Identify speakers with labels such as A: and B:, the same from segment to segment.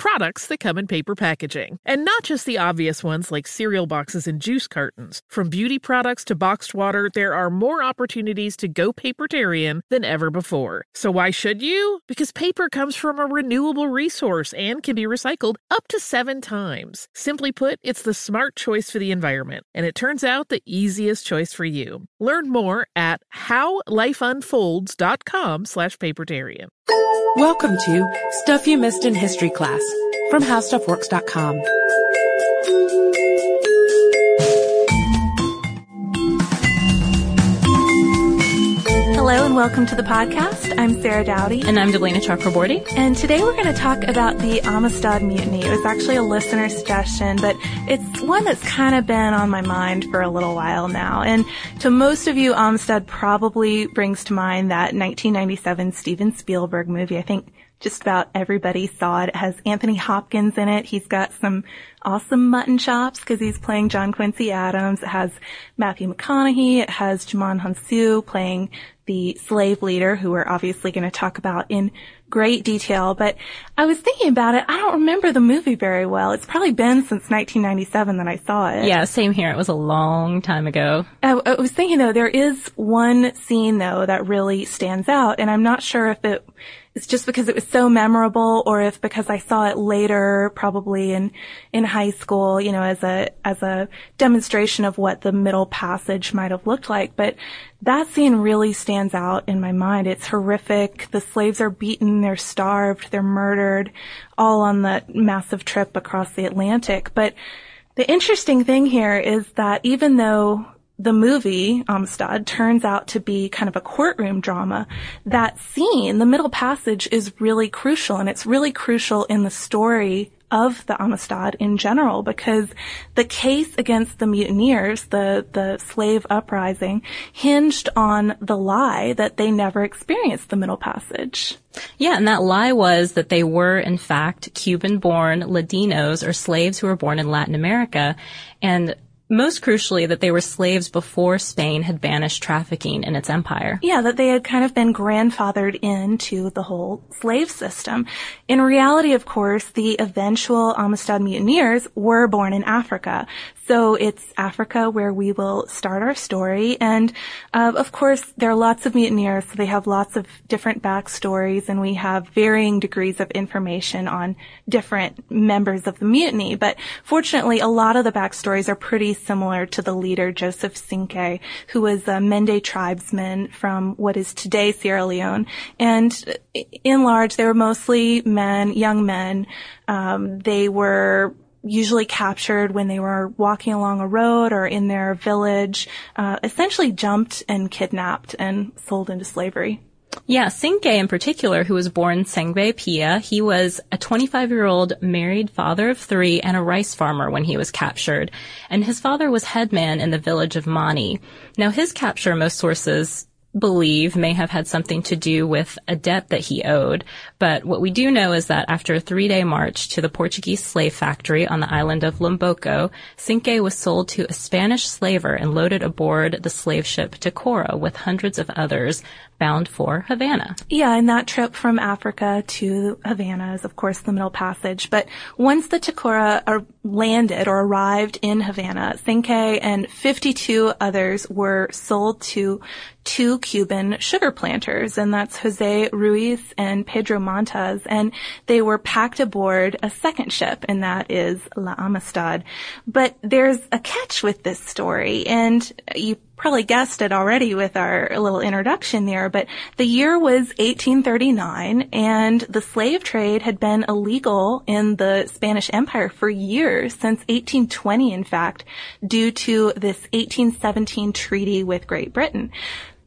A: Products that come in paper packaging. And not just the obvious ones like cereal boxes and juice cartons. From beauty products to boxed water, there are more opportunities to go papertarian than ever before. So why should you? Because paper comes from a renewable resource and can be recycled up to seven times. Simply put, it's the smart choice for the environment. And it turns out the easiest choice for you. Learn more at howlifeunfolds.com slash papertarian.
B: Welcome to Stuff You Missed in History class from HowStuffWorks.com.
C: Hello and welcome to the podcast. I'm Sarah Dowdy.
D: And I'm Deblina Chakraborty.
C: And today we're going to talk about the Amistad Mutiny. It was actually a listener suggestion, but it's one that's kind of been on my mind for a little while now. And to most of you, Amistad probably brings to mind that 1997 Steven Spielberg movie. I think just about everybody saw it. It has Anthony Hopkins in it. He's got some awesome mutton chops because he's playing John Quincy Adams. It has Matthew McConaughey. It has Djimon Hounsou playing the slave leader who we're obviously going to talk about in great detail. But I was thinking about it. I don't remember the movie very well. It's probably been since 1997 that I saw it.
D: Yeah, same here. It was a long time ago.
C: I, I was thinking though, there is one scene though that really stands out and I'm not sure if it it's just because it was so memorable or if because I saw it later, probably in, in high school, you know, as a, as a demonstration of what the middle passage might have looked like. But that scene really stands out in my mind. It's horrific. The slaves are beaten, they're starved, they're murdered, all on the massive trip across the Atlantic. But the interesting thing here is that even though the movie um, Amistad turns out to be kind of a courtroom drama. That scene, the middle passage, is really crucial, and it's really crucial in the story of the Amistad in general because the case against the mutineers, the, the slave uprising, hinged on the lie that they never experienced the Middle Passage.
D: Yeah, and that lie was that they were in fact Cuban-born Ladinos or slaves who were born in Latin America. And most crucially that they were slaves before Spain had banished trafficking in its empire.
C: Yeah, that they had kind of been grandfathered into the whole slave system. In reality, of course, the eventual Amistad mutineers were born in Africa. So it's Africa where we will start our story. And uh, of course, there are lots of mutineers, so they have lots of different backstories, and we have varying degrees of information on different members of the mutiny. But fortunately, a lot of the backstories are pretty similar to the leader, Joseph Cinque, who was a Mende tribesman from what is today Sierra Leone. And in large, they were mostly men, young men. Um, they were usually captured when they were walking along a road or in their village, uh, essentially jumped and kidnapped and sold into slavery.
D: Yeah, Cinque in particular, who was born Sengbe Pia, he was a 25 year old married father of three and a rice farmer when he was captured. And his father was headman in the village of Mani. Now his capture, most sources believe may have had something to do with a debt that he owed. But what we do know is that after a three day march to the Portuguese slave factory on the island of Lomboko, Cinque was sold to a Spanish slaver and loaded aboard the slave ship Tecora with hundreds of others bound for Havana.
C: Yeah, and that trip from Africa to Havana is of course the Middle Passage. But once the are landed or arrived in Havana, Cinque and 52 others were sold to two Cuban sugar planters, and that's Jose Ruiz and Pedro Montes, and they were packed aboard a second ship, and that is La Amistad. But there's a catch with this story, and you probably guessed it already with our little introduction there, but the year was 1839 and the slave trade had been illegal in the Spanish Empire for years, since 1820 in fact, due to this 1817 treaty with Great Britain.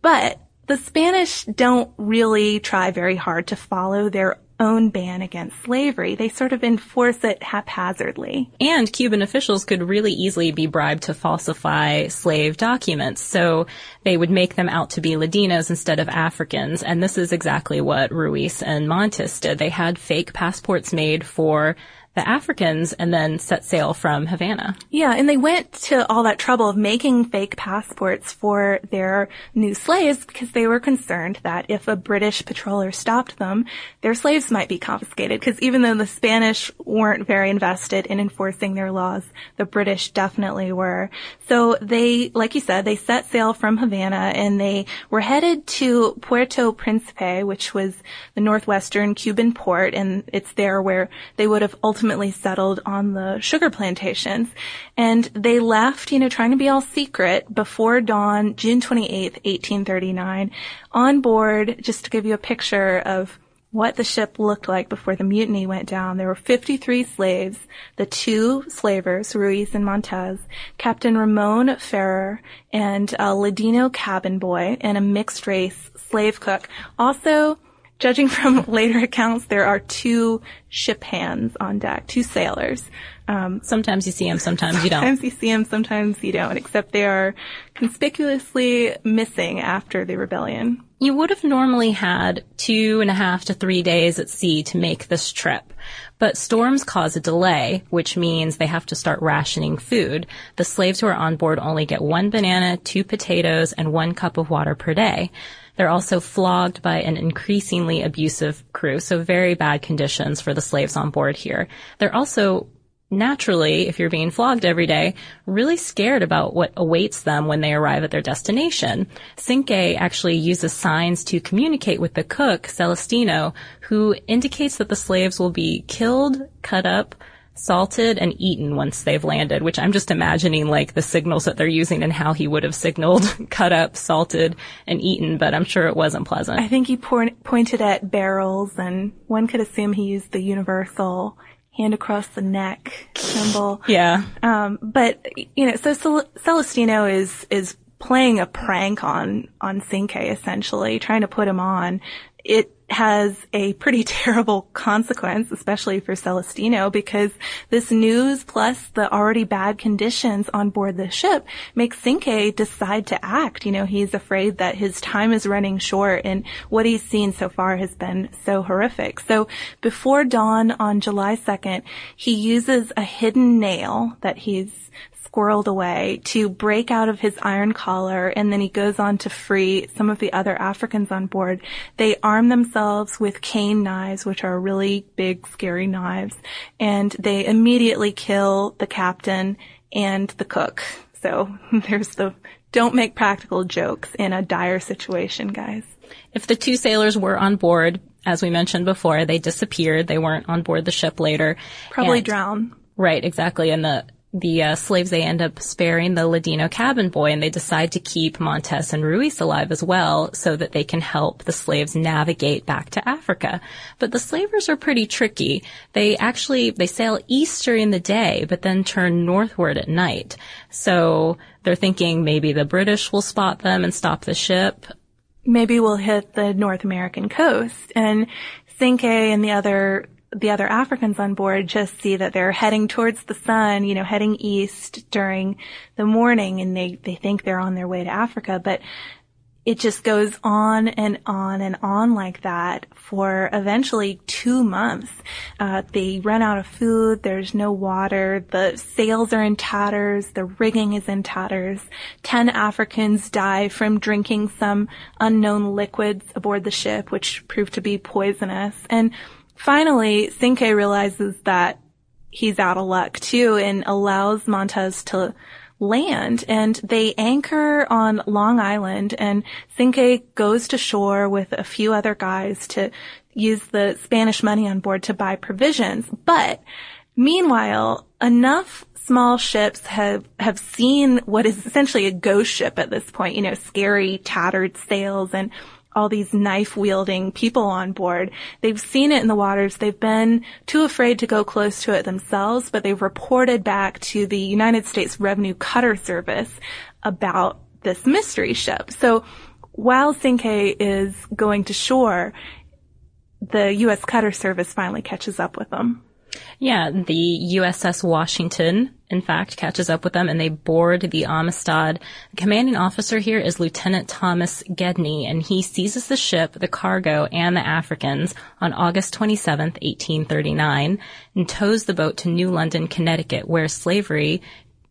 C: But the Spanish don't really try very hard to follow their own ban against slavery. They sort of enforce it haphazardly.
D: And Cuban officials could really easily be bribed to falsify slave documents. So they would make them out to be Ladinos instead of Africans. And this is exactly what Ruiz and Montes did. They had fake passports made for the Africans and then set sail from Havana.
C: Yeah, and they went to all that trouble of making fake passports for their new slaves because they were concerned that if a British patroller stopped them, their slaves might be confiscated. Because even though the Spanish weren't very invested in enforcing their laws, the British definitely were. So they, like you said, they set sail from Havana and they were headed to Puerto Principe, which was the northwestern Cuban port, and it's there where they would have ultimately ultimately settled on the sugar plantations. And they left, you know, trying to be all secret before dawn, June 28th, 1839, on board, just to give you a picture of what the ship looked like before the mutiny went down. There were 53 slaves, the two slavers, Ruiz and Montes, Captain Ramon Ferrer, and a Ladino cabin boy, and a mixed race slave cook. Also, Judging from later accounts, there are two ship hands on deck, two sailors.
D: Um, sometimes you see them, sometimes you don't.
C: Sometimes you see them, sometimes you don't, except they are conspicuously missing after the rebellion.
D: You would have normally had two and a half to three days at sea to make this trip. But storms cause a delay, which means they have to start rationing food. The slaves who are on board only get one banana, two potatoes, and one cup of water per day. They're also flogged by an increasingly abusive crew, so very bad conditions for the slaves on board here. They're also naturally, if you're being flogged every day, really scared about what awaits them when they arrive at their destination. Cinque actually uses signs to communicate with the cook, Celestino, who indicates that the slaves will be killed, cut up, salted and eaten once they've landed, which I'm just imagining like the signals that they're using and how he would have signaled cut up, salted, and eaten, but I'm sure it wasn't pleasant.
C: I think he pointed at barrels and one could assume he used the universal hand across the neck symbol.
D: yeah.
C: Um, but, you know, so Cel- Celestino is, is playing a prank on, on Cinque essentially, trying to put him on. It, has a pretty terrible consequence, especially for Celestino, because this news plus the already bad conditions on board the ship makes Cinque decide to act. You know, he's afraid that his time is running short and what he's seen so far has been so horrific. So before dawn on July 2nd, he uses a hidden nail that he's squirreled away to break out of his iron collar and then he goes on to free some of the other Africans on board. They arm themselves with cane knives, which are really big, scary knives, and they immediately kill the captain and the cook. So there's the don't make practical jokes in a dire situation, guys.
D: If the two sailors were on board, as we mentioned before, they disappeared. They weren't on board the ship later.
C: Probably and, drown.
D: Right, exactly. And the the uh, slaves they end up sparing the Ladino cabin boy and they decide to keep Montes and Ruiz alive as well so that they can help the slaves navigate back to Africa. But the slavers are pretty tricky. They actually, they sail east during the day but then turn northward at night. So they're thinking maybe the British will spot them and stop the ship
C: maybe we'll hit the North American coast. And Cinque and the other the other Africans on board just see that they're heading towards the sun, you know, heading east during the morning and they, they think they're on their way to Africa, but it just goes on and on and on like that for eventually two months. Uh, they run out of food. There's no water. The sails are in tatters. The rigging is in tatters. Ten Africans die from drinking some unknown liquids aboard the ship, which proved to be poisonous. And finally, Cinque realizes that he's out of luck too and allows Montes to land and they anchor on Long Island and Cinque goes to shore with a few other guys to use the Spanish money on board to buy provisions. But meanwhile, enough small ships have, have seen what is essentially a ghost ship at this point, you know, scary, tattered sails and all these knife wielding people on board. They've seen it in the waters. They've been too afraid to go close to it themselves, but they've reported back to the United States Revenue Cutter Service about this mystery ship. So while Cinque is going to shore, the U.S. Cutter Service finally catches up with them.
D: Yeah, the USS Washington, in fact, catches up with them and they board the Amistad. The commanding officer here is Lieutenant Thomas Gedney and he seizes the ship, the cargo, and the Africans on August 27th, 1839 and tows the boat to New London, Connecticut, where slavery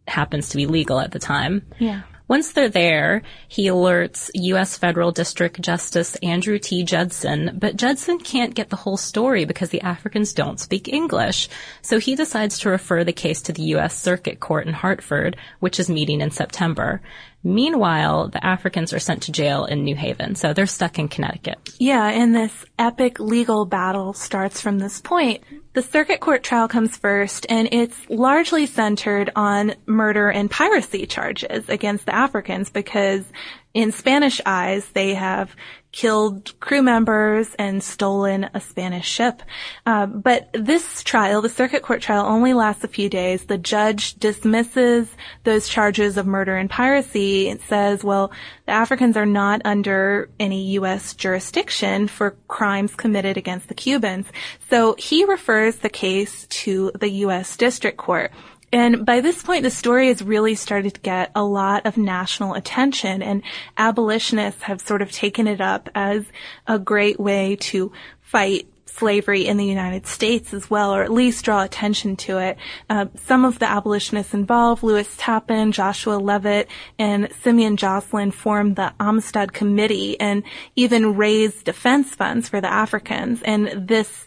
D: happens to be legal at the time.
C: Yeah.
D: Once they're there, he alerts U.S. Federal District Justice Andrew T. Judson, but Judson can't get the whole story because the Africans don't speak English. So he decides to refer the case to the U.S. Circuit Court in Hartford, which is meeting in September. Meanwhile, the Africans are sent to jail in New Haven, so they're stuck in Connecticut.
C: Yeah, and this epic legal battle starts from this point. The circuit court trial comes first, and it's largely centered on murder and piracy charges against the Africans because in Spanish eyes, they have killed crew members and stolen a Spanish ship. Uh, but this trial, the circuit court trial, only lasts a few days. The judge dismisses those charges of murder and piracy and says, well, the Africans are not under any U.S. jurisdiction for crimes committed against the Cubans. So he refers the case to the U.S. District Court. And by this point, the story has really started to get a lot of national attention and abolitionists have sort of taken it up as a great way to fight slavery in the United States as well, or at least draw attention to it. Uh, some of the abolitionists involved, Lewis Tappan, Joshua Leavitt, and Simeon Jocelyn formed the Amistad Committee and even raised defense funds for the Africans. And this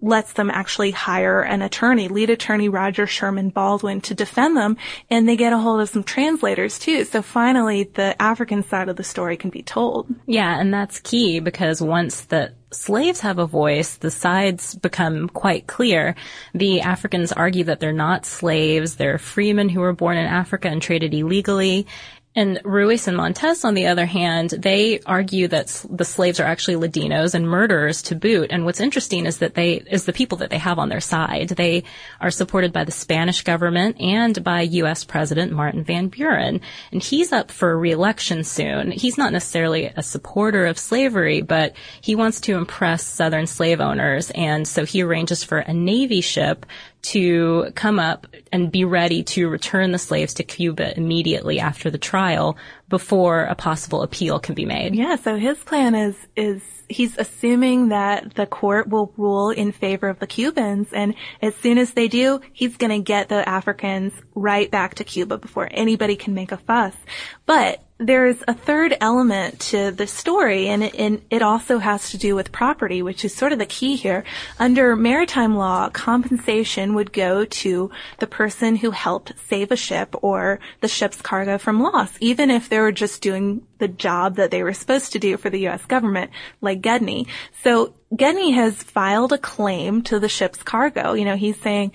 C: lets them actually hire an attorney, lead attorney Roger Sherman Baldwin to defend them, and they get a hold of some translators too. So finally, the African side of the story can be told.
D: Yeah, and that's key because once the slaves have a voice, the sides become quite clear. The Africans argue that they're not slaves, they're freemen who were born in Africa and traded illegally, and Ruiz and Montes, on the other hand, they argue that the slaves are actually Ladinos and murderers to boot. And what's interesting is that they, is the people that they have on their side. They are supported by the Spanish government and by U.S. President Martin Van Buren. And he's up for reelection soon. He's not necessarily a supporter of slavery, but he wants to impress Southern slave owners. And so he arranges for a Navy ship to come up and be ready to return the slaves to Cuba immediately after the trial before a possible appeal can be made.
C: Yeah, so his plan is, is he's assuming that the court will rule in favor of the Cubans and as soon as they do, he's gonna get the Africans right back to Cuba before anybody can make a fuss. But there's a third element to the story and it, and it, also has to do with property, which is sort of the key here. Under maritime law, compensation would go to the person who helped save a ship or the ship's cargo from loss, even if they were just doing the job that they were supposed to do for the U.S. government, like Gedney. So Gedney has filed a claim to the ship's cargo. You know, he's saying,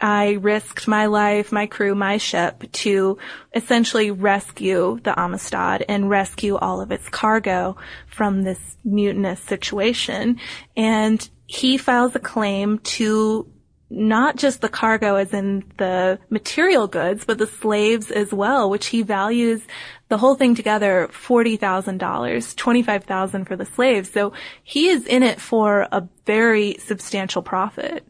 C: I risked my life, my crew, my ship to essentially rescue the Amistad and rescue all of its cargo from this mutinous situation. And he files a claim to not just the cargo as in the material goods, but the slaves as well, which he values the whole thing together $40,000, 25,000 for the slaves. So he is in it for a very substantial profit.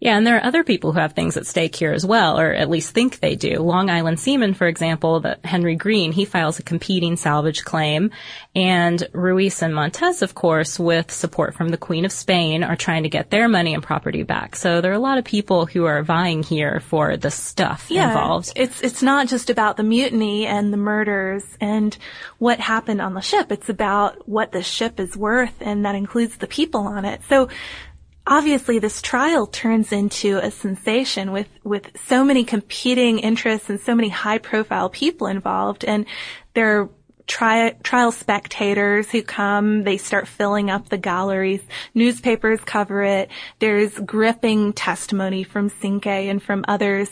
D: Yeah, and there are other people who have things at stake here as well, or at least think they do. Long Island Seaman, for example, that Henry Green, he files a competing salvage claim, and Ruiz and Montes, of course, with support from the Queen of Spain, are trying to get their money and property back. So there are a lot of people who are vying here for the stuff
C: yeah,
D: involved.
C: It's it's not just about the mutiny and the murders and what happened on the ship. It's about what the ship is worth, and that includes the people on it. So obviously this trial turns into a sensation with, with so many competing interests and so many high profile people involved and there tri- trial spectators who come, they start filling up the galleries, newspapers cover it, there's gripping testimony from Cinque and from others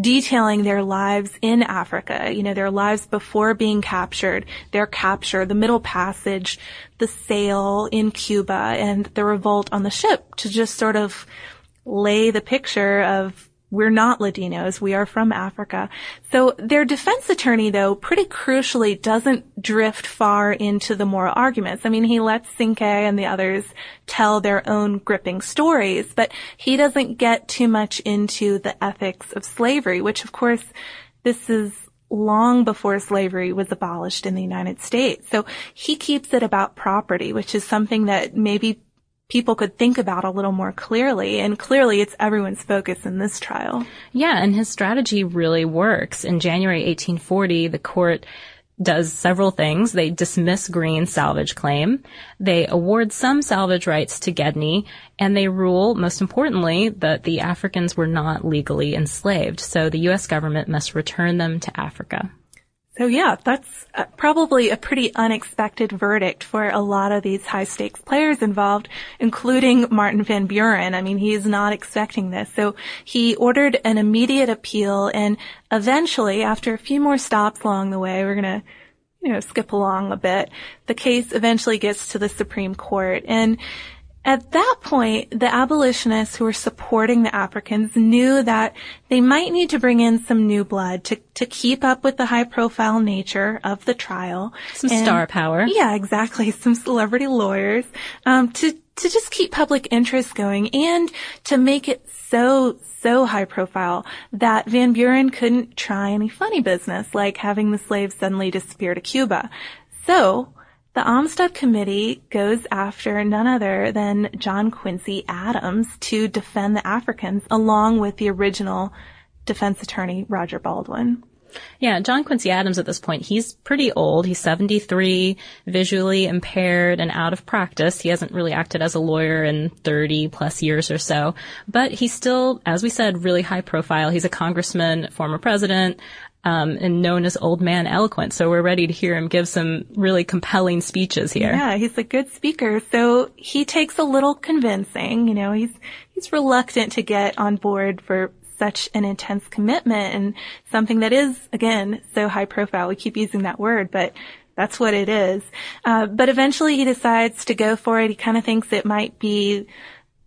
C: detailing their lives in Africa, you know, their lives before being captured, their capture, the middle passage, the sale in Cuba and the revolt on the ship to just sort of lay the picture of we're not Ladinos. We are from Africa. So their defense attorney, though, pretty crucially doesn't drift far into the moral arguments. I mean, he lets Cinque and the others tell their own gripping stories, but he doesn't get too much into the ethics of slavery, which of course, this is long before slavery was abolished in the United States. So he keeps it about property, which is something that maybe people could think about a little more clearly. And clearly it's everyone's focus in this trial.
D: Yeah, and his strategy really works. In January 1840, the court does several things. They dismiss Green's salvage claim. They award some salvage rights to Gedney, and they rule, most importantly, that the Africans were not legally enslaved. So the U.S. government must return them to Africa.
C: So yeah, that's uh, probably a pretty unexpected verdict for a lot of these high stakes players involved, including Martin Van Buren. I mean, he is not expecting this. So he ordered an immediate appeal and eventually, after a few more stops along the way, we're gonna you know, skip along a bit. The case eventually gets to the Supreme Court and at that point, the abolitionists who were supporting the Africans knew that they might need to bring in some new blood to, to keep up with the high profile nature of the trial.
D: Some and, star power.
C: Yeah, exactly. Some celebrity lawyers, um, to, to just keep public interest going and to make it so, so high profile that Van Buren couldn't try any funny business like having the slaves suddenly disappear to Cuba. So, the Amistad Committee goes after none other than John Quincy Adams to defend the Africans along with the original defense attorney, Roger Baldwin.
D: Yeah, John Quincy Adams at this point, he's pretty old. He's 73, visually impaired and out of practice. He hasn't really acted as a lawyer in 30 plus years or so, but he's still, as we said, really high profile. He's a congressman, former president, um, and known as Old Man Eloquent. So we're ready to hear him give some really compelling speeches here.
C: Yeah, he's a good speaker. So he takes a little convincing. You know, he's he's reluctant to get on board for such an intense commitment and something that is again so high profile. We keep using that word, but that's what it is. Uh, but eventually he decides to go for it. He kind of thinks it might be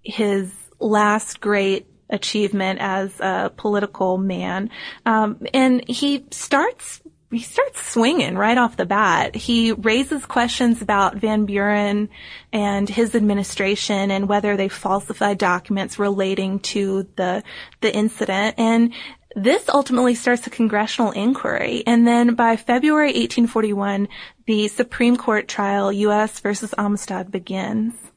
C: his last great achievement as a political man. Um, and he starts he starts swinging right off the bat. He raises questions about Van Buren and his administration and whether they falsified documents relating to the the incident. And this ultimately starts a congressional inquiry. And then by February 1841, the Supreme Court trial, U.S. versus Amistad, begins.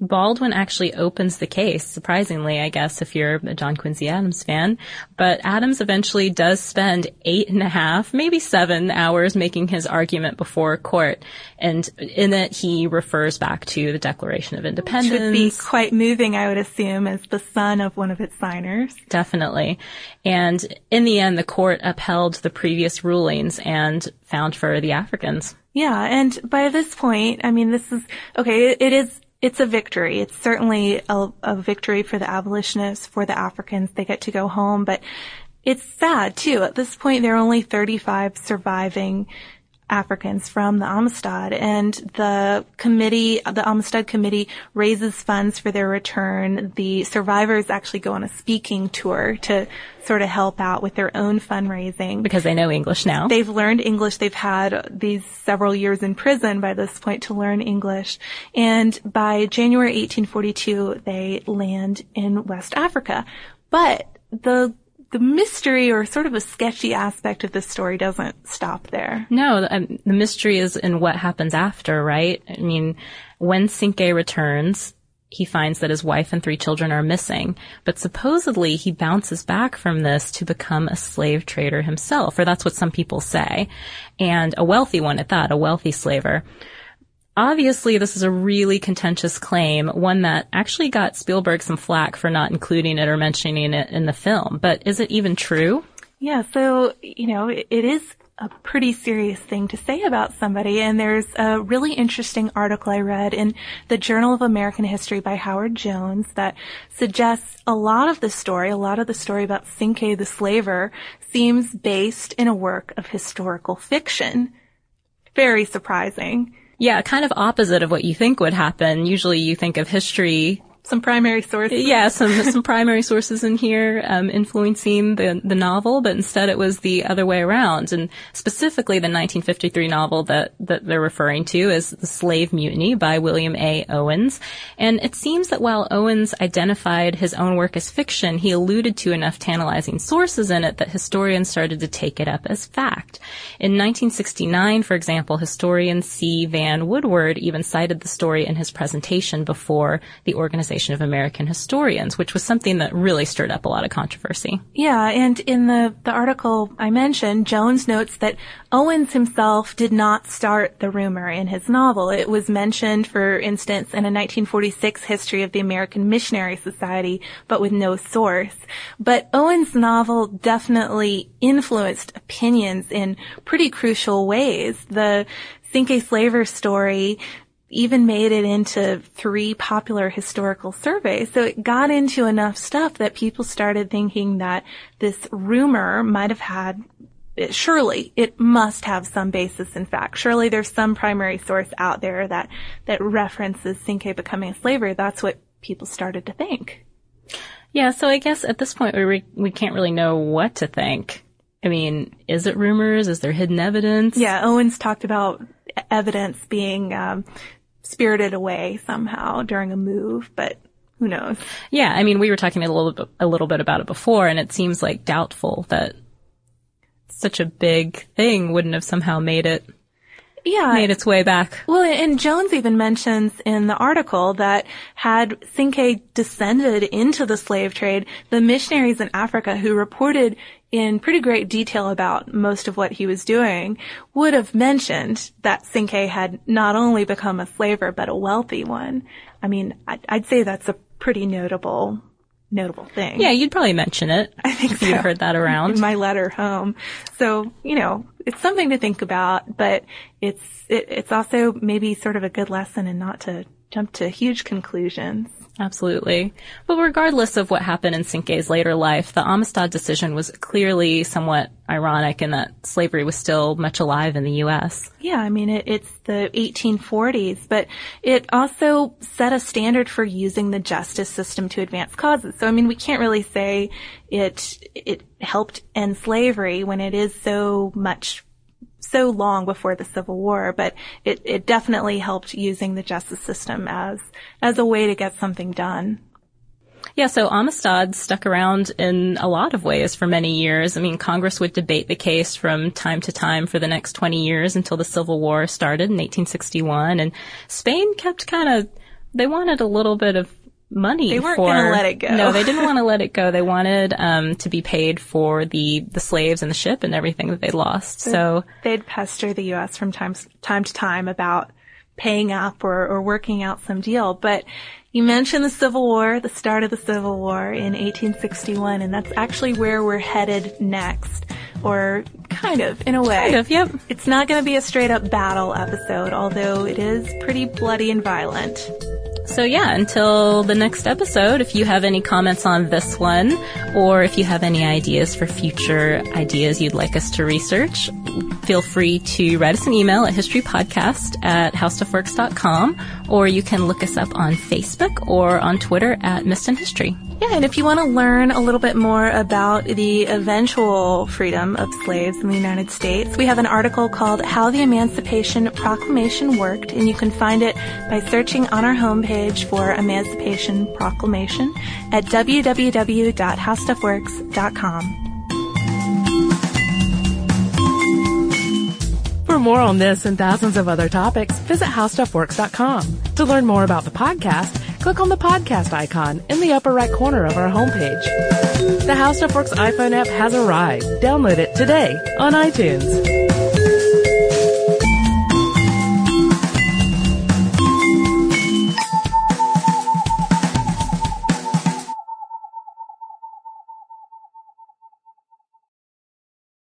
D: Baldwin actually opens the case, surprisingly, I guess, if you're a John Quincy Adams fan. But Adams eventually does spend eight and a half, maybe seven hours making his argument before court. And in it, he refers back to the Declaration of Independence.
C: Which would be quite moving, I would assume, as the son of one of its signers.
D: Definitely. And in the end, the court upheld the previous rulings and found for the Africans.
C: Yeah, and by this point, I mean, this is, okay, it is it's a victory. It's certainly a, a, victory for the abolitionists, for the Africans. They get to go home, but it's sad too. At this point, there are only 35 surviving Africans from the Amistad and the committee, the Amistad committee raises funds for their return. The survivors actually go on a speaking tour to sort of help out with their own fundraising.
D: Because they know English now.
C: They've learned English. They've had these several years in prison by this point to learn English. And by January 1842, they land in West Africa. But the the mystery or sort of a sketchy aspect of this story doesn't stop there.
D: No, the mystery is in what happens after, right? I mean, when Cinque returns, he finds that his wife and three children are missing, but supposedly he bounces back from this to become a slave trader himself, or that's what some people say, and a wealthy one at that, a wealthy slaver. Obviously, this is a really contentious claim, one that actually got Spielberg some flack for not including it or mentioning it in the film. But is it even true?
C: Yeah, so, you know, it is a pretty serious thing to say about somebody. And there's a really interesting article I read in the Journal of American History by Howard Jones that suggests a lot of the story, a lot of the story about Cinque the slaver seems based in a work of historical fiction. Very surprising.
D: Yeah, kind of opposite of what you think would happen. Usually you think of history
C: some primary sources.
D: Yeah, some some primary sources in here um, influencing the the novel, but instead it was the other way around. And specifically, the 1953 novel that that they're referring to is "The Slave Mutiny" by William A. Owens. And it seems that while Owens identified his own work as fiction, he alluded to enough tantalizing sources in it that historians started to take it up as fact. In 1969, for example, historian C. Vann Woodward even cited the story in his presentation before the organization Of American Historians, which was something that really stirred up a lot of controversy.
C: Yeah, and in the, the article I mentioned, Jones notes that Owens himself did not start the rumor in his novel. It was mentioned, for instance, in a 1946 history of the American Missionary Society, but with no source. But Owens' novel definitely influenced opinions in pretty crucial ways. The Cinque Slaver story even made it into three popular historical surveys. So it got into enough stuff that people started thinking that this rumor might have had surely it must have some basis in fact. Surely there's some primary source out there that, that references Cinque becoming a slavery. That's what people started to think.
D: Yeah, so I guess at this point we re- we can't really know what to think. I mean, is it rumors? Is there hidden evidence?
C: Yeah, Owens talked about evidence being um, spirited away somehow during a move, but who knows?
D: Yeah, I mean, we were talking a little bit, a little bit about it before, and it seems like doubtful that such a big thing wouldn't have somehow made it
C: yeah.
D: made its way back.
C: Well, and Jones even mentions in the article that had Cinque descended into the slave trade, the missionaries in Africa who reported in pretty great detail about most of what he was doing would have mentioned that Cinque had not only become a slaver, but a wealthy one. I mean, I'd say that's a pretty notable notable thing.
D: Yeah, you'd probably mention it.
C: I think
D: so. you heard that around.
C: In my letter home. So, you know, it's something to think about, but it's, it, it's also maybe sort of a good lesson and not to jump to huge conclusions.
D: Absolutely. But regardless of what happened in Cinque's later life, the Amistad decision was clearly somewhat ironic in that slavery was still much alive in the U.S.
C: Yeah, I mean, it, it's the 1840s, but it also set a standard for using the justice system to advance causes. So, I mean, we can't really say it, it helped end slavery when it is so much so long before the Civil War, but it, it definitely helped using the justice system as, as a way to get something done.
D: Yeah, so Amistad stuck around in a lot of ways for many years. I mean, Congress would debate the case from time to time for the next 20 years until the Civil War started in 1861. And Spain kept kind of, they wanted a little bit of money.
C: They weren't
D: going
C: to let it go.
D: No, they didn't want to let it go. They wanted um, to be paid for the the slaves and the ship and everything that they lost. So, so
C: they'd pester the U.S. from time time to time about paying up or, or working out some deal. But you mentioned the Civil War, the start of the Civil War in 1861, and that's actually where we're headed next. Or kind of, in a way.
D: Kind of, yep.
C: It's not going to be a straight up battle episode, although it is pretty bloody and violent.
D: So yeah, until the next episode, if you have any comments on this one, or if you have any ideas for future ideas you'd like us to research, feel free to write us an email at historypodcast at howstuffworks.com, or you can look us up on Facebook or on Twitter at in History.
C: Yeah, and if you want to learn a little bit more about the eventual freedom of slaves in the United States, we have an article called How the Emancipation Proclamation Worked, and you can find it by searching on our homepage for Emancipation Proclamation at www.howstuffworks.com.
B: more on this and thousands of other topics, visit howstuffworks.com. To learn more about the podcast, click on the podcast icon in the upper right corner of our homepage. The How Stuff Works iPhone app has arrived. Download it today on iTunes.